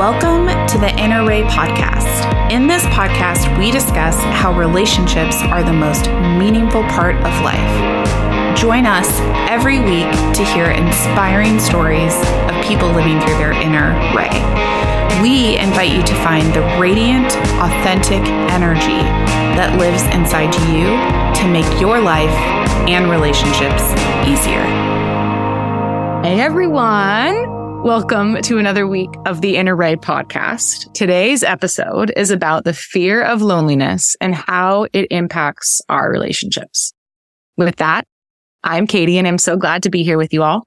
Welcome to the Inner RAE podcast. In this podcast, we discuss how relationships are the most meaningful part of life. Join us every week to hear inspiring stories of people living through their inner RAE. We invite you to find the radiant, authentic energy that lives inside you to make your life and relationships easier. Hey everyone. Welcome to another week of the Inner RAE podcast. Today's episode is about the fear of loneliness and how it impacts our relationships. With that, I'm Katie and I'm so glad to be here with you all.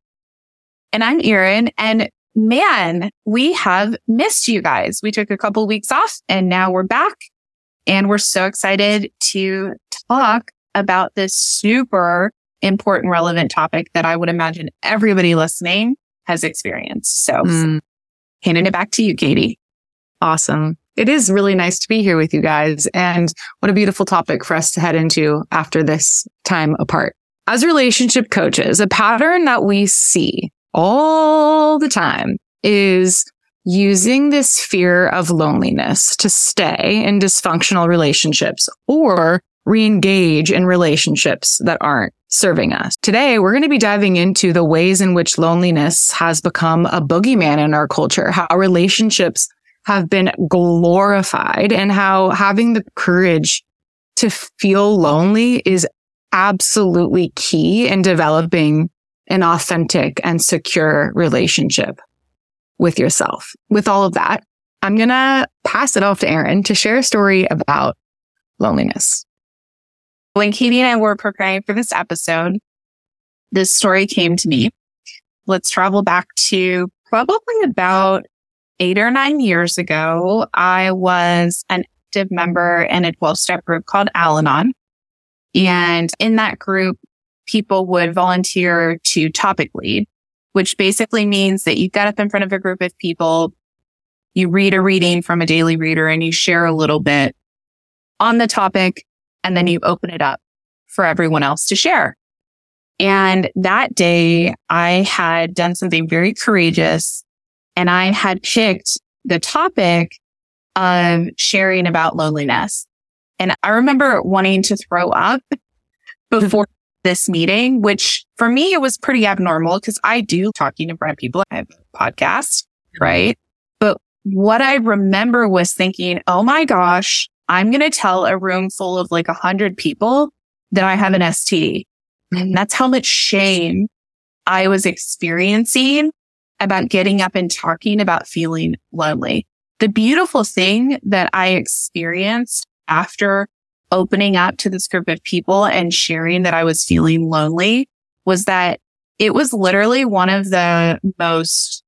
And I'm Erin and man, we have missed you guys. We took a couple weeks off and now we're back and we're so excited to talk about this super important, relevant topic that I would imagine everybody listening has experienced. So mm. handing it back to you, Katie. Awesome. It is really nice to be here with you guys. And what a beautiful topic for us to head into after this time apart. As relationship coaches, a pattern that we see all the time is using this fear of loneliness to stay in dysfunctional relationships or re-engage in relationships that aren't serving us. Today, we're going to be diving into the ways in which loneliness has become a boogeyman in our culture, how relationships have been glorified and how having the courage to feel lonely is absolutely key in developing an authentic and secure relationship with yourself. With all of that, I'm going to pass it off to Erin to share a story about loneliness. When Katie and I were preparing for this episode, this story came to me. Let's travel back to probably about eight or nine years ago. I was an active member in a 12 step group called Al Anon. And in that group, people would volunteer to topic lead, which basically means that you get up in front of a group of people, you read a reading from a daily reader and you share a little bit on the topic and then you open it up for everyone else to share. And that day I had done something very courageous and I had picked the topic of sharing about loneliness. And I remember wanting to throw up before this meeting, which for me, it was pretty abnormal because I do talking to of people. I have a podcast, right? But what I remember was thinking, Oh my gosh, I'm going to tell a room full of like a hundred people that I have an STD. And that's how much shame I was experiencing about getting up and talking about feeling lonely. The beautiful thing that I experienced after opening up to this group of people and sharing that I was feeling lonely was that it was literally one of the most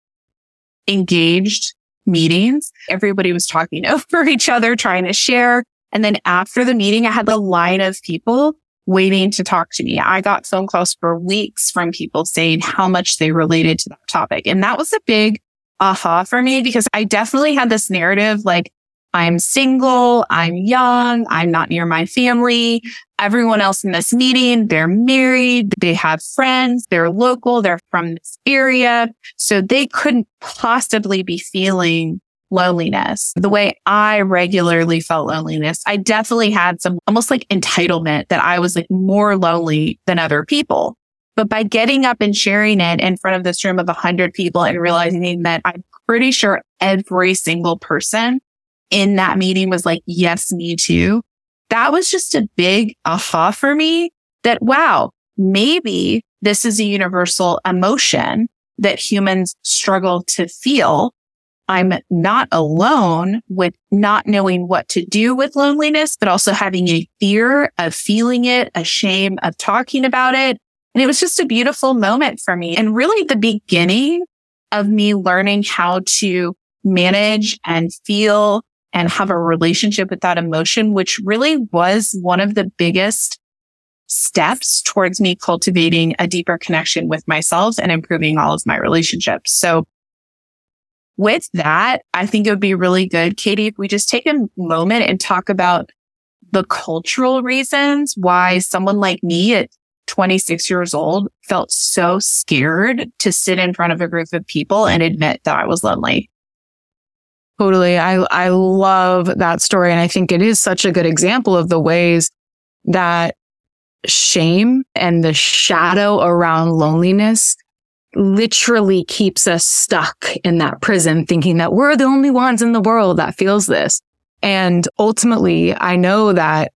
engaged meetings. Everybody was talking over each other, trying to share. And then after the meeting, I had the line of people waiting to talk to me. I got phone calls for weeks from people saying how much they related to that topic. And that was a big aha for me because I definitely had this narrative like, I'm single. I'm young. I'm not near my family. Everyone else in this meeting, they're married. They have friends. They're local. They're from this area. So they couldn't possibly be feeling loneliness the way I regularly felt loneliness. I definitely had some almost like entitlement that I was like more lonely than other people. But by getting up and sharing it in front of this room of a hundred people and realizing that I'm pretty sure every single person in that meeting was like, yes, me too. That was just a big aha for me that, wow, maybe this is a universal emotion that humans struggle to feel. I'm not alone with not knowing what to do with loneliness, but also having a fear of feeling it, a shame of talking about it. And it was just a beautiful moment for me and really the beginning of me learning how to manage and feel and have a relationship with that emotion, which really was one of the biggest steps towards me cultivating a deeper connection with myself and improving all of my relationships. So with that, I think it would be really good, Katie, if we just take a moment and talk about the cultural reasons why someone like me at 26 years old felt so scared to sit in front of a group of people and admit that I was lonely. Totally. I, I love that story. And I think it is such a good example of the ways that shame and the shadow around loneliness literally keeps us stuck in that prison thinking that we're the only ones in the world that feels this. And ultimately, I know that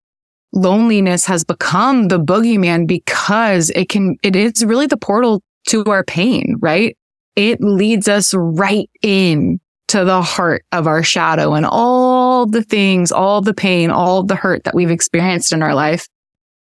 loneliness has become the boogeyman because it can, it is really the portal to our pain, right? It leads us right in to the heart of our shadow and all the things, all the pain, all the hurt that we've experienced in our life.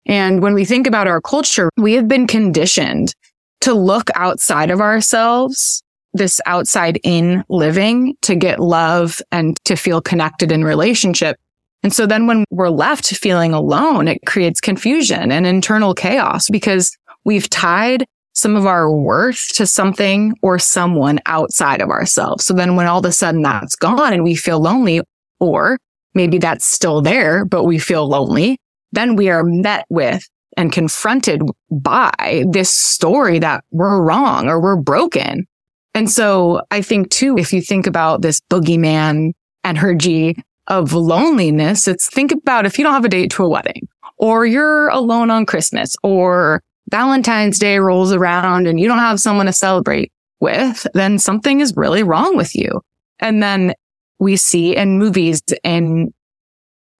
And when we think about our culture, we have been conditioned to look outside of ourselves, this outside in living to get love and to feel connected in relationship. And so then when we're left feeling alone, it creates confusion and internal chaos because we've tied some of our worth to something or someone outside of ourselves. So then when all of a sudden that's gone and we feel lonely, or maybe that's still there, but we feel lonely, then we are met with and confronted by this story that we're wrong or we're broken. And so I think too, if you think about this boogeyman energy of loneliness, it's think about if you don't have a date to a wedding or you're alone on Christmas or Valentine's Day rolls around and you don't have someone to celebrate with, then something is really wrong with you. And then we see in movies and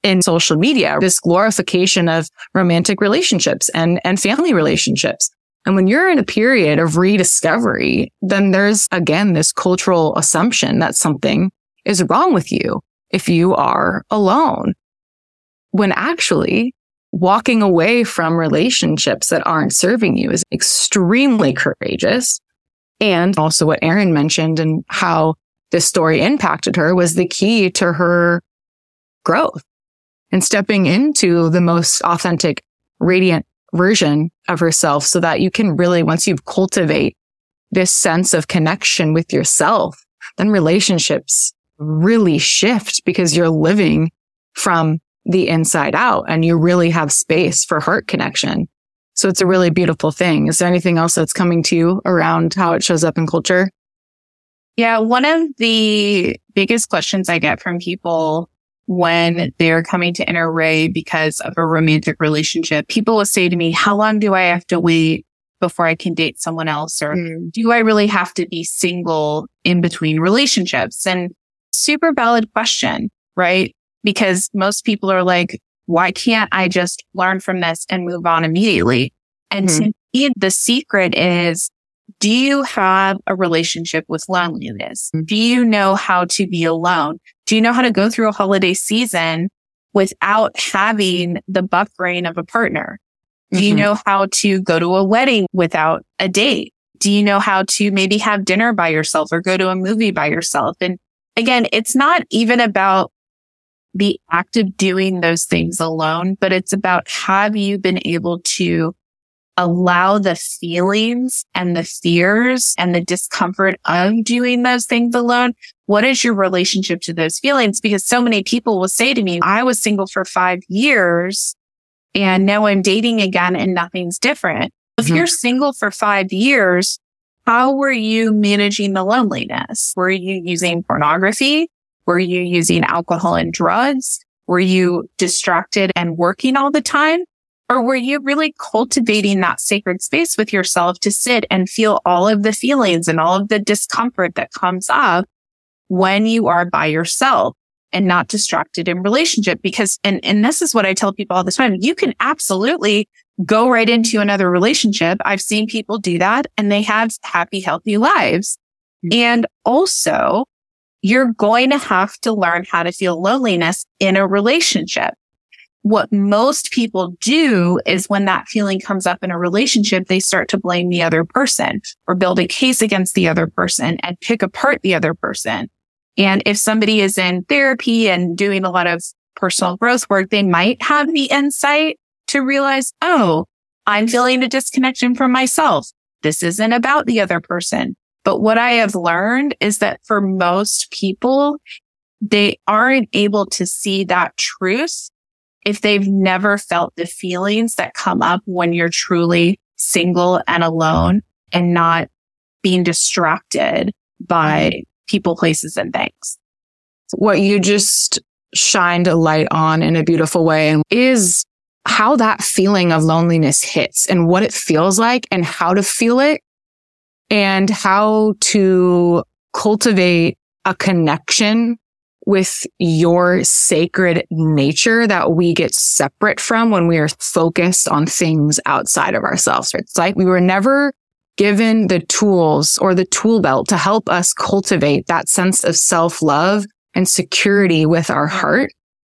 in social media, this glorification of romantic relationships and, and family relationships. And when you're in a period of rediscovery, then there's again this cultural assumption that something is wrong with you if you are alone. When actually walking away from relationships that aren't serving you is extremely courageous. And also what Erin mentioned and how this story impacted her was the key to her growth and stepping into the most authentic, radiant version of herself so that you can really, once you cultivate this sense of connection with yourself, then relationships really shift because you're living from the inside out and you really have space for heart connection. So it's a really beautiful thing. Is there anything else that's coming to you around how it shows up in culture? Yeah. One of the biggest questions I get from people when they're coming to Inner RAE because of a romantic relationship, people will say to me, how long do I have to wait before I can date someone else? Or mm. do I really have to be single in between relationships? And super valid question, right? Because most people are like, why can't I just learn from this and move on immediately? And mm-hmm. to me, the secret is, do you have a relationship with loneliness? Mm-hmm. Do you know how to be alone? Do you know how to go through a holiday season without having the buffering of a partner? Do you mm-hmm. know how to go to a wedding without a date? Do you know how to maybe have dinner by yourself or go to a movie by yourself? And again, it's not even about the act of doing those things alone, but it's about have you been able to allow the feelings and the fears and the discomfort of doing those things alone. What is your relationship to those feelings? Because so many people will say to me, I was single for five years and now I'm dating again and nothing's different. If mm-hmm. you're single for five years, how were you managing the loneliness? Were you using pornography? Were you using alcohol and drugs? Were you distracted and working all the time? Or were you really cultivating that sacred space with yourself to sit and feel all of the feelings and all of the discomfort that comes up when you are by yourself and not distracted in relationship? Because, and, and this is what I tell people all the time. You can absolutely go right into another relationship. I've seen people do that and they have happy, healthy lives. Mm-hmm. And also you're going to have to learn how to feel loneliness in a relationship. What most people do is when that feeling comes up in a relationship, they start to blame the other person or build a case against the other person and pick apart the other person. And if somebody is in therapy and doing a lot of personal growth work, they might have the insight to realize, oh, I'm feeling a disconnection from myself. This isn't about the other person. But what I have learned is that for most people, they aren't able to see that truth if they've never felt the feelings that come up when you're truly single and alone and not being distracted by people, places and things. what you just shined a light on in a beautiful way and is how that feeling of loneliness hits and what it feels like and how to feel it and how to cultivate a connection with your sacred nature that we get separate from when we are focused on things outside of ourselves. It's like we were never given the tools or the tool belt to help us cultivate that sense of self love and security with our heart.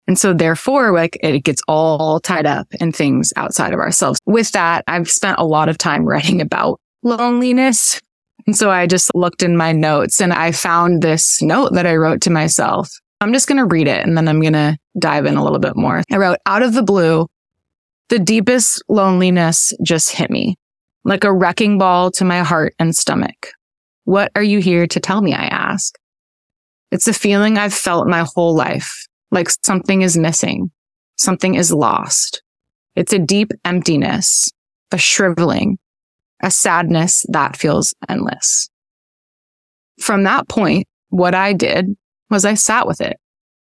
And so therefore, like it gets all tied up in things outside of ourselves. With that, I've spent a lot of time writing about loneliness. And so I just looked in my notes and I found this note that I wrote to myself. I'm just going to read it and then I'm going to dive in a little bit more. I wrote out of the blue, the deepest loneliness just hit me like a wrecking ball to my heart and stomach. What are you here to tell me? I ask. It's a feeling I've felt my whole life, like something is missing, something is lost. It's a deep emptiness, a shriveling, a sadness that feels endless. From that point, what I did was I sat with it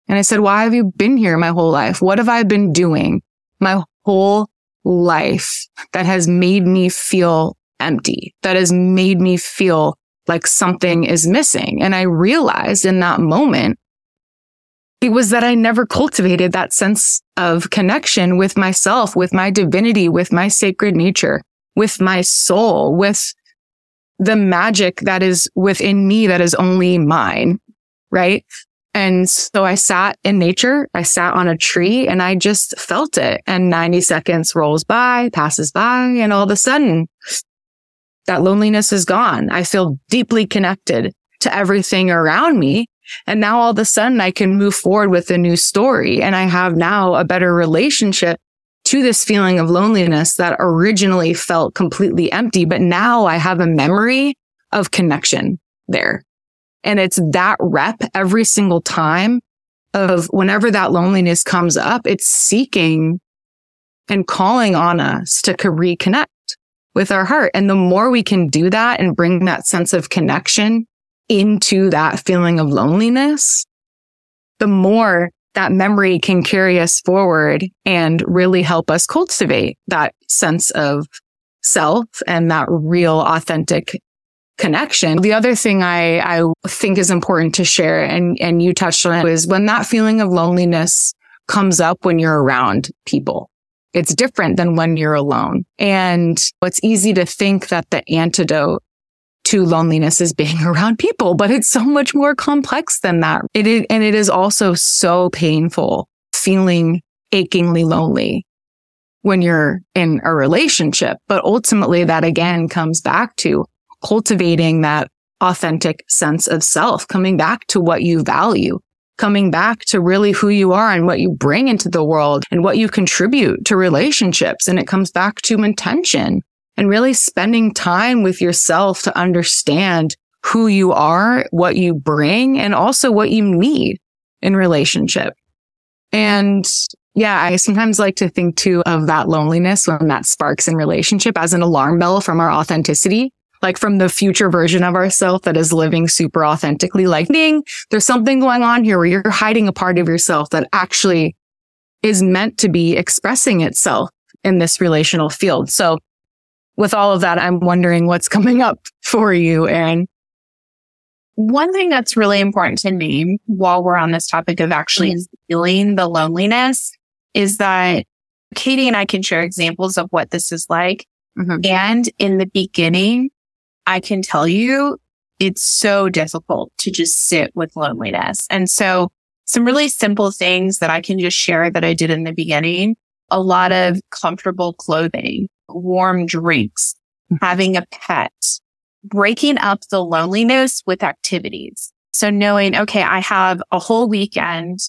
and I said, why have you been here my whole life? What have I been doing my whole life that has made me feel empty, that has made me feel like something is missing. And I realized in that moment, it was that I never cultivated that sense of connection with myself, with my divinity, with my sacred nature, with my soul, with the magic that is within me that is only mine. Right. And so I sat in nature. I sat on a tree and I just felt it. And 90 seconds rolls by, passes by, and all of a sudden that loneliness is gone. I feel deeply connected to everything around me. And now all of a sudden I can move forward with a new story and I have now a better relationship to this feeling of loneliness that originally felt completely empty. But now I have a memory of connection there. And it's that rep every single time of whenever that loneliness comes up, it's seeking and calling on us to reconnect with our heart. And the more we can do that and bring that sense of connection into that feeling of loneliness, the more that memory can carry us forward and really help us cultivate that sense of self and that real authentic connection. The other thing I, I think is important to share and, and you touched on it is when that feeling of loneliness comes up when you're around people. It's different than when you're alone. And it's easy to think that the antidote to loneliness is being around people, but it's so much more complex than that. It is, and it is also so painful feeling achingly lonely when you're in a relationship. But ultimately that again comes back to cultivating that authentic sense of self, coming back to what you value, coming back to really who you are and what you bring into the world and what you contribute to relationships. And it comes back to intention and really spending time with yourself to understand who you are, what you bring, and also what you need in relationship. And yeah, I sometimes like to think too of that loneliness when that sparks in relationship as an alarm bell from our authenticity like from the future version of ourself that is living super authentically, like, ding, there's something going on here where you're hiding a part of yourself that actually is meant to be expressing itself in this relational field. So with all of that, I'm wondering what's coming up for you, Erin. One thing that's really important to name while we're on this topic of actually mm-hmm. feeling the loneliness is that Katie and I can share examples of what this is like. Mm-hmm. And in the beginning, I can tell you it's so difficult to just sit with loneliness. And so some really simple things that I can just share that I did in the beginning, a lot of comfortable clothing, warm drinks, mm-hmm. having a pet, breaking up the loneliness with activities. So knowing, okay, I have a whole weekend.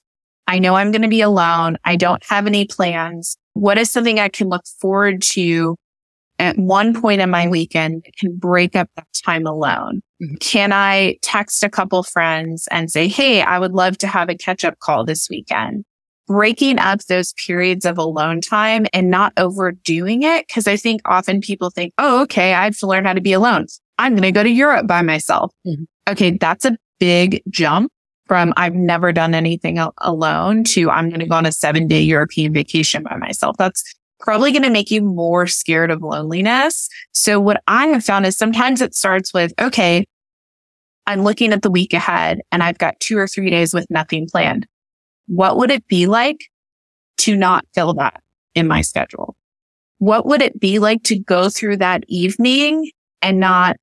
I know I'm going to be alone. I don't have any plans. What is something I can look forward to at one point in my weekend that can break up that time alone? Mm-hmm. Can I text a couple friends and say, Hey, I would love to have a catch up call this weekend? Breaking up those periods of alone time and not overdoing it. Cause I think often people think, Oh, okay. I have to learn how to be alone. I'm going to go to Europe by myself. Mm-hmm. Okay. That's a big jump from I've never done anything alone to I'm going to go on a seven day European vacation by myself. That's probably going to make you more scared of loneliness. So what I have found is sometimes it starts with, okay, I'm looking at the week ahead and I've got two or three days with nothing planned. What would it be like to not fill that in my schedule? What would it be like to go through that evening and not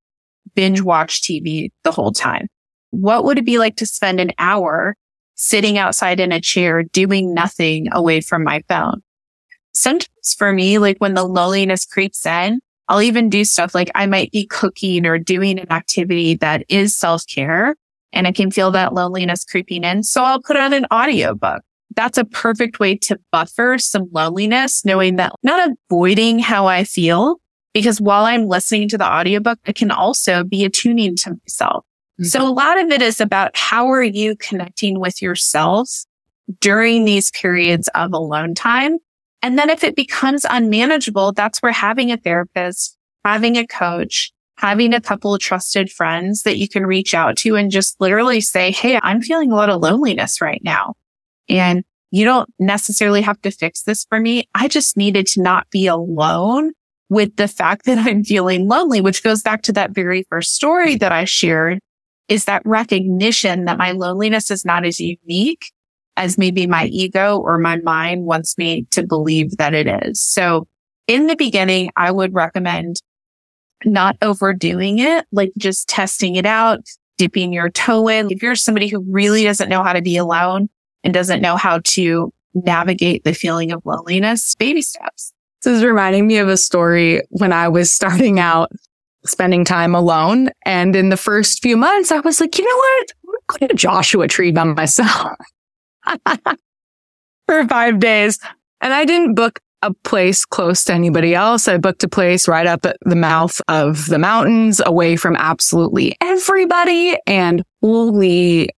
binge watch TV the whole time? What would it be like to spend an hour sitting outside in a chair doing nothing away from my phone? Sometimes for me, like when the loneliness creeps in, I'll even do stuff like I might be cooking or doing an activity that is self care and I can feel that loneliness creeping in. So I'll put on an audiobook. That's a perfect way to buffer some loneliness, knowing that not avoiding how I feel, because while I'm listening to the audiobook, it can also be attuning to myself. Mm-hmm. So a lot of it is about how are you connecting with yourself during these periods of alone time? And then if it becomes unmanageable, that's where having a therapist, having a coach, having a couple of trusted friends that you can reach out to and just literally say, Hey, I'm feeling a lot of loneliness right now. And you don't necessarily have to fix this for me. I just needed to not be alone with the fact that I'm feeling lonely, which goes back to that very first story that I shared is that recognition that my loneliness is not as unique as maybe my ego or my mind wants me to believe that it is. So in the beginning, I would recommend not overdoing it, like just testing it out, dipping your toe in. If you're somebody who really doesn't know how to be alone and doesn't know how to navigate the feeling of loneliness, baby steps. This is reminding me of a story when I was starting out spending time alone. And in the first few months, I was like, you know what? I'm going to Joshua Tree by myself for five days. And I didn't book a place close to anybody else. I booked a place right up at the mouth of the mountains away from absolutely everybody. And holy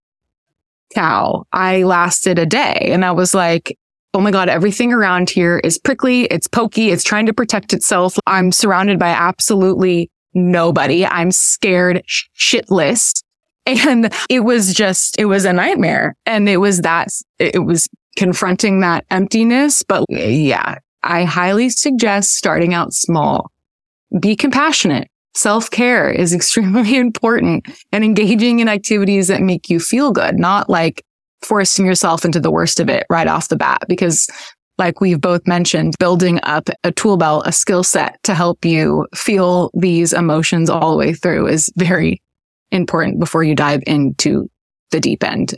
cow, I lasted a day and I was like, Oh my God, everything around here is prickly. It's pokey. It's trying to protect itself. I'm surrounded by absolutely nobody. I'm scared shitless. And it was just, it was a nightmare. And it was that, it was confronting that emptiness. But yeah, I highly suggest starting out small. Be compassionate. Self care is extremely important and engaging in activities that make you feel good, not like forcing yourself into the worst of it right off the bat. Because like we've both mentioned, building up a tool belt, a skill set to help you feel these emotions all the way through is very important before you dive into the deep end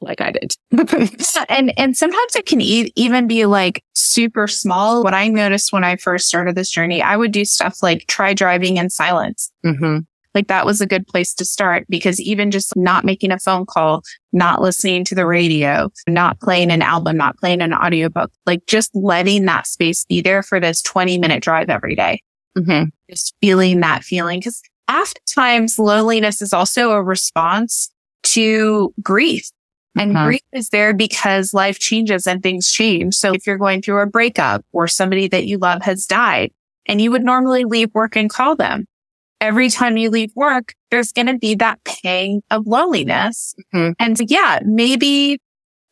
like I did. and and sometimes it can e- even be like super small. What I noticed when I first started this journey, I would do stuff like try driving in silence. Mm-hmm. Like that was a good place to start because even just not making a phone call, not listening to the radio, not playing an album, not playing an audiobook, like just letting that space be there for this 20 minute drive every day. Mm-hmm. Just feeling that feeling. Cause oftentimes loneliness is also a response to grief and mm-hmm. grief is there because life changes and things change. So if you're going through a breakup or somebody that you love has died and you would normally leave work and call them, every time you leave work, there's going to be that pang of loneliness. Mm-hmm. And yeah, maybe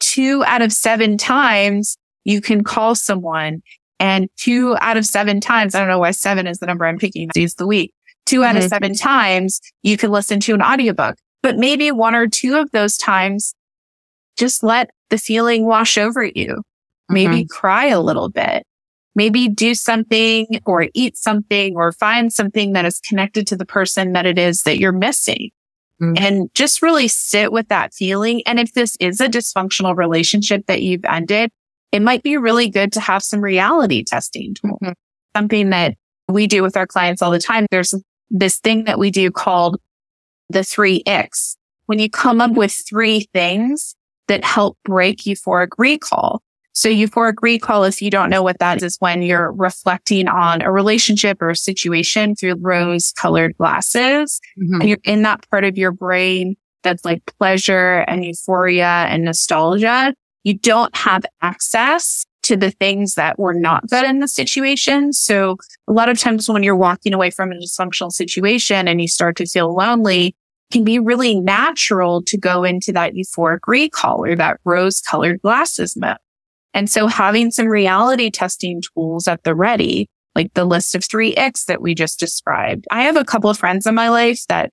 two out of seven times you can call someone and two out of seven times, I don't know why seven is the number I'm picking days the week. 2 mm-hmm. out of mm-hmm. seven times you can listen to an audiobook, but maybe one or two of those times just let the feeling wash over you. Maybe mm-hmm. cry a little bit. Maybe do something or eat something or find something that is connected to the person that it is that you're missing. Mm-hmm. And just really sit with that feeling. And if this is a dysfunctional relationship that you've ended, it might be really good to have some reality testing tool. Mm-hmm. Something that we do with our clients all the time. There's this thing that we do called the three X. When you come up with three things that help break euphoric recall. So euphoric recall, if you don't know what that is, is when you're reflecting on a relationship or a situation through rose colored glasses mm-hmm. and you're in that part of your brain that's like pleasure and euphoria and nostalgia. You don't have access to the things that were not good in the situation. So a lot of times when you're walking away from a dysfunctional situation and you start to feel lonely, can be really natural to go into that euphoric recall or that rose colored glasses mode. And so having some reality testing tools at the ready, like the list of three X that we just described. I have a couple of friends in my life that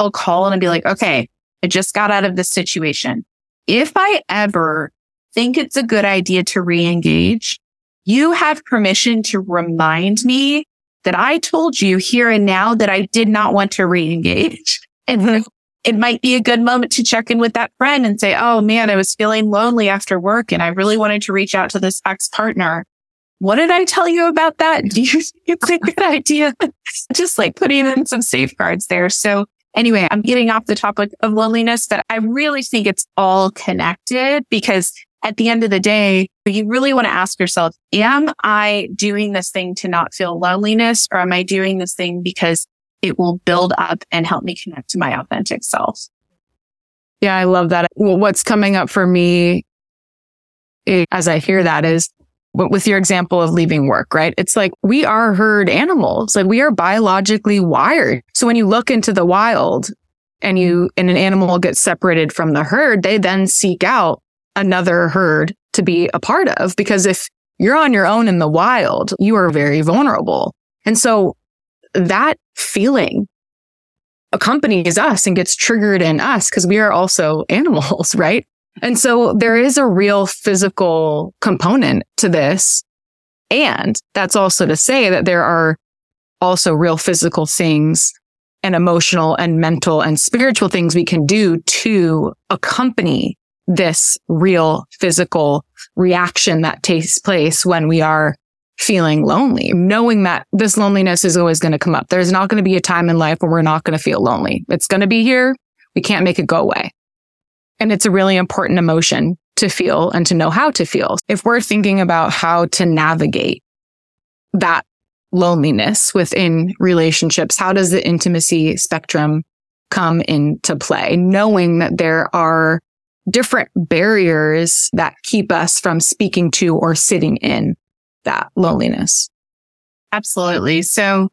I'll call and be like, okay, I just got out of this situation. If I ever think it's a good idea to re-engage, you have permission to remind me that I told you here and now that I did not want to re-engage. And mm-hmm. it might be a good moment to check in with that friend and say, Oh man, I was feeling lonely after work and I really wanted to reach out to this ex partner. What did I tell you about that? Do you think it's a good idea? Just like putting in some safeguards there. So anyway, I'm getting off the topic of loneliness, but I really think it's all connected because at the end of the day, you really want to ask yourself, am I doing this thing to not feel loneliness or am I doing this thing because it will build up and help me connect to my authentic self? Yeah, I love that. Well, what's coming up for me eh, as I hear that is with your example of leaving work, right? It's like we are herd animals. Like we are biologically wired. So when you look into the wild and you, and an animal gets separated from the herd, they then seek out another herd to be a part of. Because if you're on your own in the wild, you are very vulnerable. And so that feeling accompanies us and gets triggered in us because we are also animals, right? And so there is a real physical component to this. And that's also to say that there are also real physical things and emotional and mental and spiritual things we can do to accompany this real physical reaction that takes place when we are feeling lonely, knowing that this loneliness is always going to come up. There's not going to be a time in life where we're not going to feel lonely. It's going to be here. We can't make it go away. And it's a really important emotion to feel and to know how to feel. If we're thinking about how to navigate that loneliness within relationships, how does the intimacy spectrum come into play? Knowing that there are different barriers that keep us from speaking to or sitting in that loneliness. Absolutely. So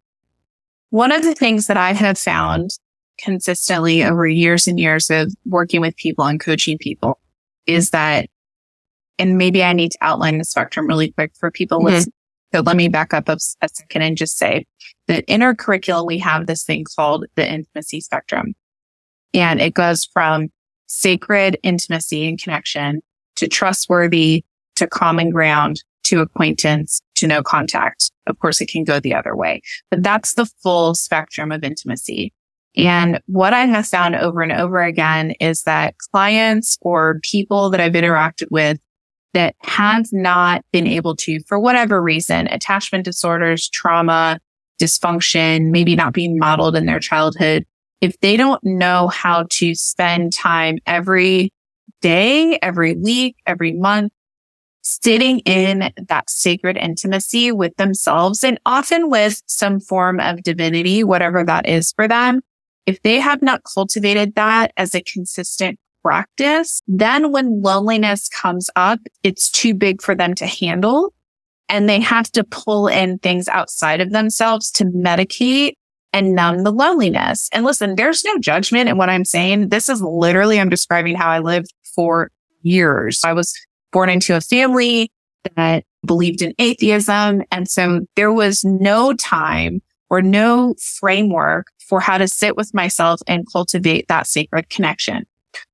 one of the things that I have found consistently over years and years of working with people and coaching people is that, and maybe I need to outline the spectrum really quick for people mm-hmm. listening. So let me back up a, a second and just say that in our curriculum, we have this thing called the intimacy spectrum. And it goes from sacred intimacy and connection to trustworthy to common ground to acquaintance to no contact. Of course, it can go the other way, but that's the full spectrum of intimacy. And what I have found over and over again is that clients or people that I've interacted with that have not been able to, for whatever reason, attachment disorders, trauma, dysfunction, maybe not being modeled in their childhood, if they don't know how to spend time every day, every week, every month, sitting in that sacred intimacy with themselves and often with some form of divinity, whatever that is for them. If they have not cultivated that as a consistent practice, then when loneliness comes up, it's too big for them to handle. And they have to pull in things outside of themselves to medicate and numb the loneliness. And listen, there's no judgment in what I'm saying. This is literally, I'm describing how I lived for years. I was born into a family that believed in atheism. And so there was no time or no framework for how to sit with myself and cultivate that sacred connection.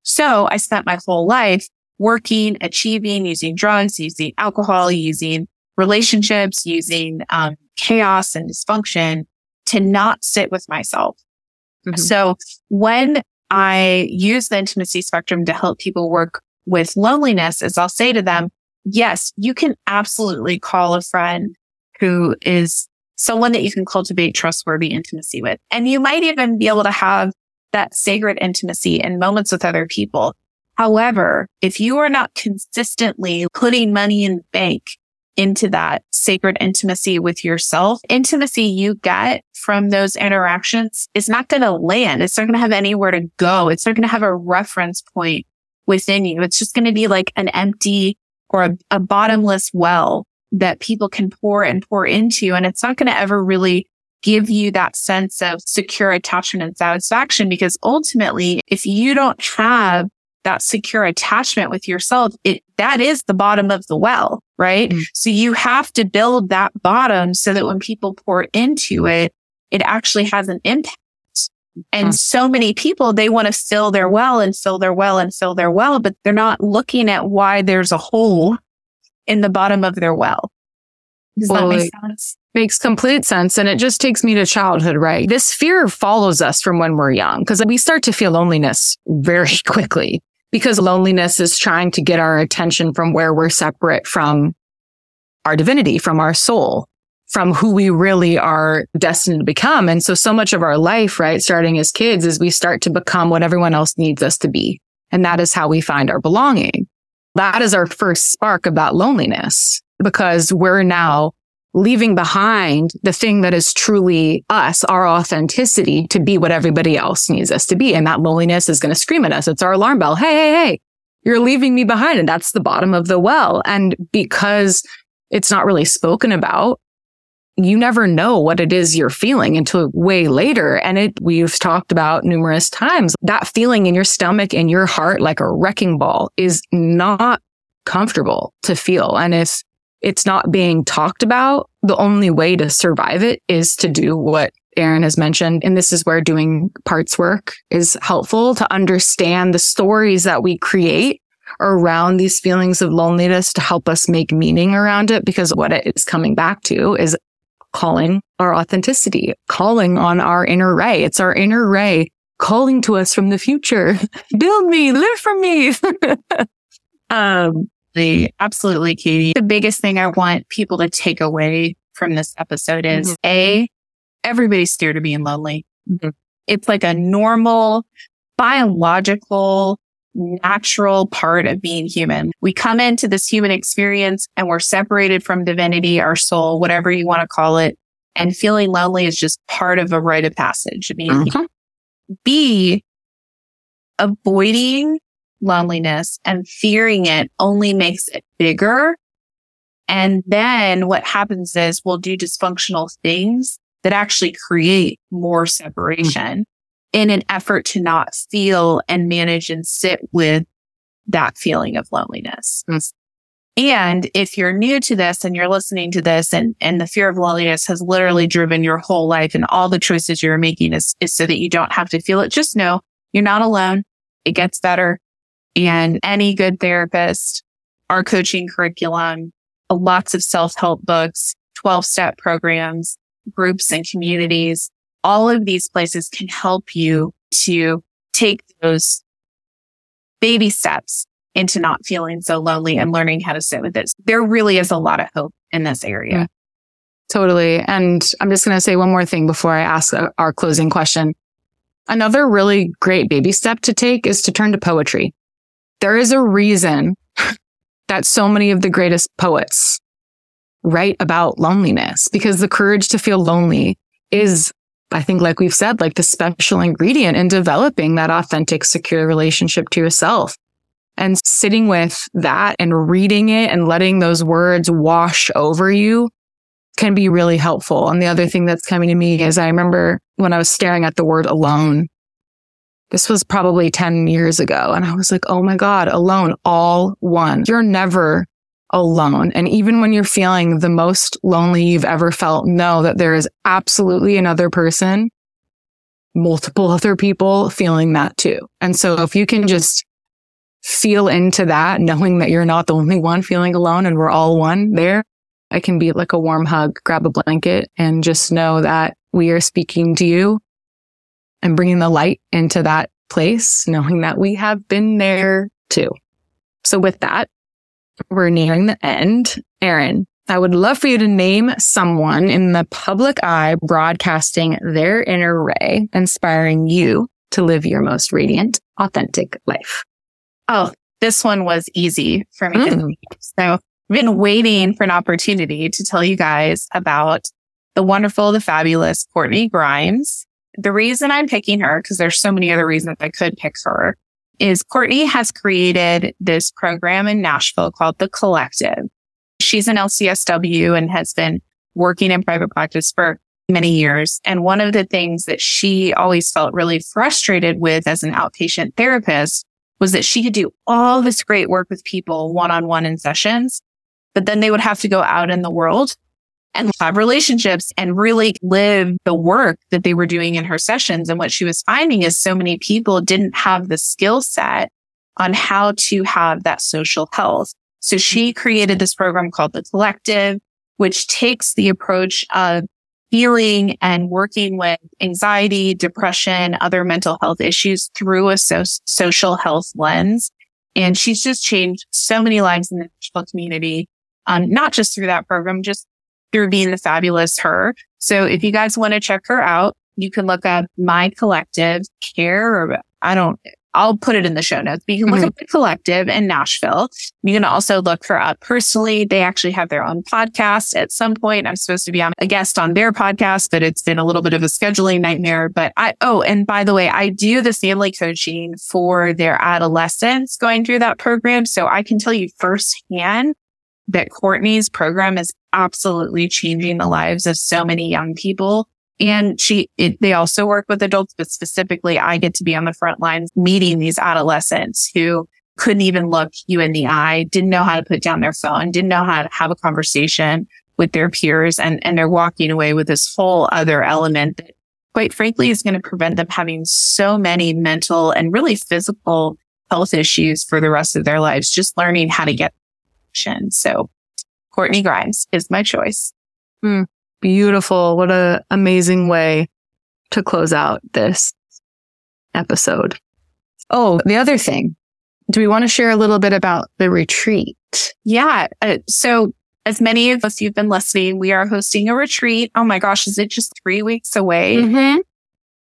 So I spent my whole life working, achieving, using drugs, using alcohol, using relationships, using um, chaos and dysfunction to not sit with myself. Mm-hmm. So when I use the intimacy spectrum to help people work with loneliness is I'll say to them, yes, you can absolutely call a friend who is someone that you can cultivate trustworthy intimacy with. And you might even be able to have that sacred intimacy in moments with other people. However, if you are not consistently putting money in the bank into that sacred intimacy with yourself, intimacy you get from those interactions is not going to land. It's not going to have anywhere to go. It's not going to have a reference point within you. It's just going to be like an empty or a, a bottomless well that people can pour and pour into. And it's not going to ever really give you that sense of secure attachment and satisfaction. Because ultimately, if you don't have that secure attachment with yourself, it, that is the bottom of the well, right? Mm-hmm. So you have to build that bottom so that when people pour into it, it actually has an impact. And hmm. so many people, they want to fill their well and fill their well and fill their well, but they're not looking at why there's a hole in the bottom of their well. Does well, that make sense? Makes complete sense. And it just takes me to childhood, right? This fear follows us from when we're young because we start to feel loneliness very quickly because loneliness is trying to get our attention from where we're separate from our divinity, from our soul, from who we really are destined to become. And so, so much of our life, right, starting as kids, is we start to become what everyone else needs us to be. And that is how we find our belonging. That is our first spark about loneliness because we're now leaving behind the thing that is truly us, our authenticity to be what everybody else needs us to be. And that loneliness is going to scream at us. It's our alarm bell. Hey, hey, hey, you're leaving me behind. And that's the bottom of the well. And because it's not really spoken about, you never know what it is you're feeling until way later. And it, we've talked about numerous times that feeling in your stomach and your heart, like a wrecking ball is not comfortable to feel. And if it's not being talked about, the only way to survive it is to do what Erin has mentioned. And this is where doing parts work is helpful to understand the stories that we create around these feelings of loneliness to help us make meaning around it. Because what it is coming back to is calling our authenticity, calling on our inner RAE. It's our inner RAE calling to us from the future. Build me, live for me. um, absolutely, Katie. The biggest thing I want people to take away from this episode is mm-hmm. A, everybody's scared of being lonely. Mm-hmm. It's like a normal biological natural part of being human. We come into this human experience and we're separated from divinity, our soul, whatever you want to call it. And feeling lonely is just part of a rite of passage. I mean, mm-hmm. B, avoiding loneliness and fearing it only makes it bigger. And then what happens is we'll do dysfunctional things that actually create more separation in an effort to not feel and manage and sit with that feeling of loneliness. Mm. And if you're new to this and you're listening to this and, and the fear of loneliness has literally driven your whole life and all the choices you're making is, is so that you don't have to feel it, just know you're not alone. It gets better. And any good therapist, our coaching curriculum, lots of self-help books, 12 step programs, groups and communities all of these places can help you to take those baby steps into not feeling so lonely and learning how to sit with it. There really is a lot of hope in this area. Yeah, totally. And I'm just going to say one more thing before I ask uh, our closing question. Another really great baby step to take is to turn to poetry. There is a reason that so many of the greatest poets write about loneliness because the courage to feel lonely is I think, like we've said, like the special ingredient in developing that authentic, secure relationship to yourself. And sitting with that and reading it and letting those words wash over you can be really helpful. And the other thing that's coming to me is I remember when I was staring at the word alone. This was probably 10 years ago. And I was like, oh my God, alone, all one. You're never alone. And even when you're feeling the most lonely you've ever felt, know that there is absolutely another person, multiple other people feeling that too. And so if you can just feel into that, knowing that you're not the only one feeling alone and we're all one there, it can be like a warm hug, grab a blanket and just know that we are speaking to you and bringing the light into that place, knowing that we have been there too. So with that, we're nearing the end. Erin, I would love for you to name someone in the public eye broadcasting their inner RAE, inspiring you to live your most radiant, authentic life. Oh, this one was easy for me. Mm. So I've been waiting for an opportunity to tell you guys about the wonderful, the fabulous Courtney Grimes. The reason I'm picking her, because there's so many other reasons I could pick her, is Courtney has created this program in Nashville called The Collective. She's an LCSW and has been working in private practice for many years. And one of the things that she always felt really frustrated with as an outpatient therapist was that she could do all this great work with people one on one in sessions, but then they would have to go out in the world and have relationships and really live the work that they were doing in her sessions. And what she was finding is so many people didn't have the skill set on how to have that social health. So she created this program called the collective, which takes the approach of healing and working with anxiety, depression, other mental health issues through a so- social health lens. And she's just changed so many lives in the Nashville community, um, not just through that program, just through being the fabulous her. So if you guys want to check her out, you can look up my collective care or I don't, I'll put it in the show notes. But you can look mm-hmm. up the collective in Nashville. You can also look her up personally. They actually have their own podcast at some point. I'm supposed to be on a guest on their podcast, but it's been a little bit of a scheduling nightmare. But I, oh, and by the way, I do the family coaching for their adolescents going through that program. So I can tell you firsthand that Courtney's program is absolutely changing the lives of so many young people. And she, it, they also work with adults, but specifically I get to be on the front lines meeting these adolescents who couldn't even look you in the eye, didn't know how to put down their phone, didn't know how to have a conversation with their peers. And, and they're walking away with this whole other element that quite frankly is going to prevent them having so many mental and really physical health issues for the rest of their lives, just learning how to get action. So Courtney Grimes is my choice. Mm. Beautiful. What an amazing way to close out this episode. Oh, the other thing. Do we want to share a little bit about the retreat? Yeah. Uh, so as many of us you've been listening, we are hosting a retreat. Oh my gosh, is it just three weeks away? Mm-hmm.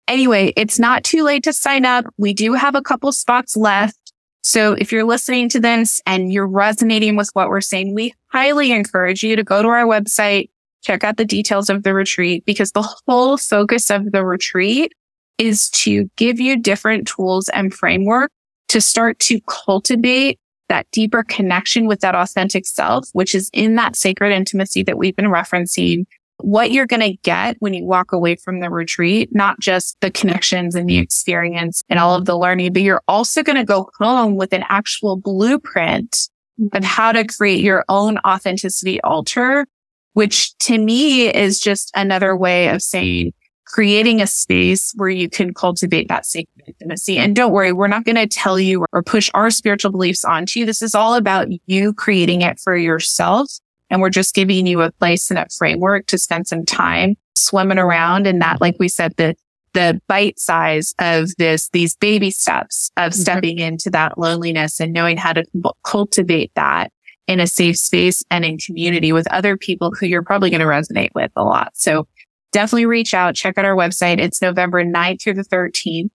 Anyway, it's not too late to sign up. We do have a couple spots left. So if you're listening to this and you're resonating with what we're saying, we highly encourage you to go to our website, check out the details of the retreat because the whole focus of the retreat is to give you different tools and framework to start to cultivate that deeper connection with that authentic self, which is in that sacred intimacy that we've been referencing. What you're going to get when you walk away from the retreat, not just the connections and the experience and all of the learning, but you're also going to go home with an actual blueprint of how to create your own authenticity altar which to me is just another way of saying creating a space where you can cultivate that sacred intimacy. And don't worry, we're not going to tell you or push our spiritual beliefs onto you. This is all about you creating it for yourself. And we're just giving you a place and a framework to spend some time swimming around in that, like we said, the the bite size of this, these baby steps of mm-hmm. stepping into that loneliness and knowing how to cultivate that in a safe space and in community with other people who you're probably going to resonate with a lot. So definitely reach out, check out our website. It's November 9th through the 13th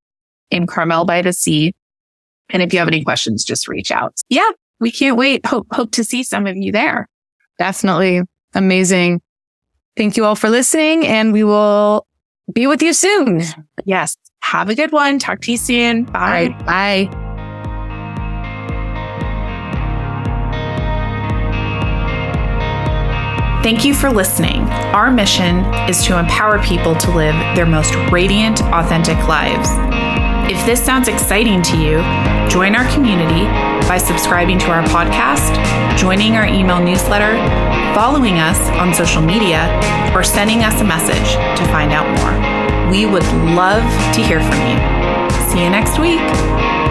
in Carmel by the Sea. And if you have any questions, just reach out. Yeah, we can't wait. Hope, hope to see some of you there. Definitely amazing. Thank you all for listening and we will be with you soon. Yes. Have a good one. Talk to you soon. Bye. Bye. Thank you for listening. Our mission is to empower people to live their most radiant, authentic lives. If this sounds exciting to you, join our community by subscribing to our podcast, joining our email newsletter, following us on social media, or sending us a message to find out more. We would love to hear from you. See you next week.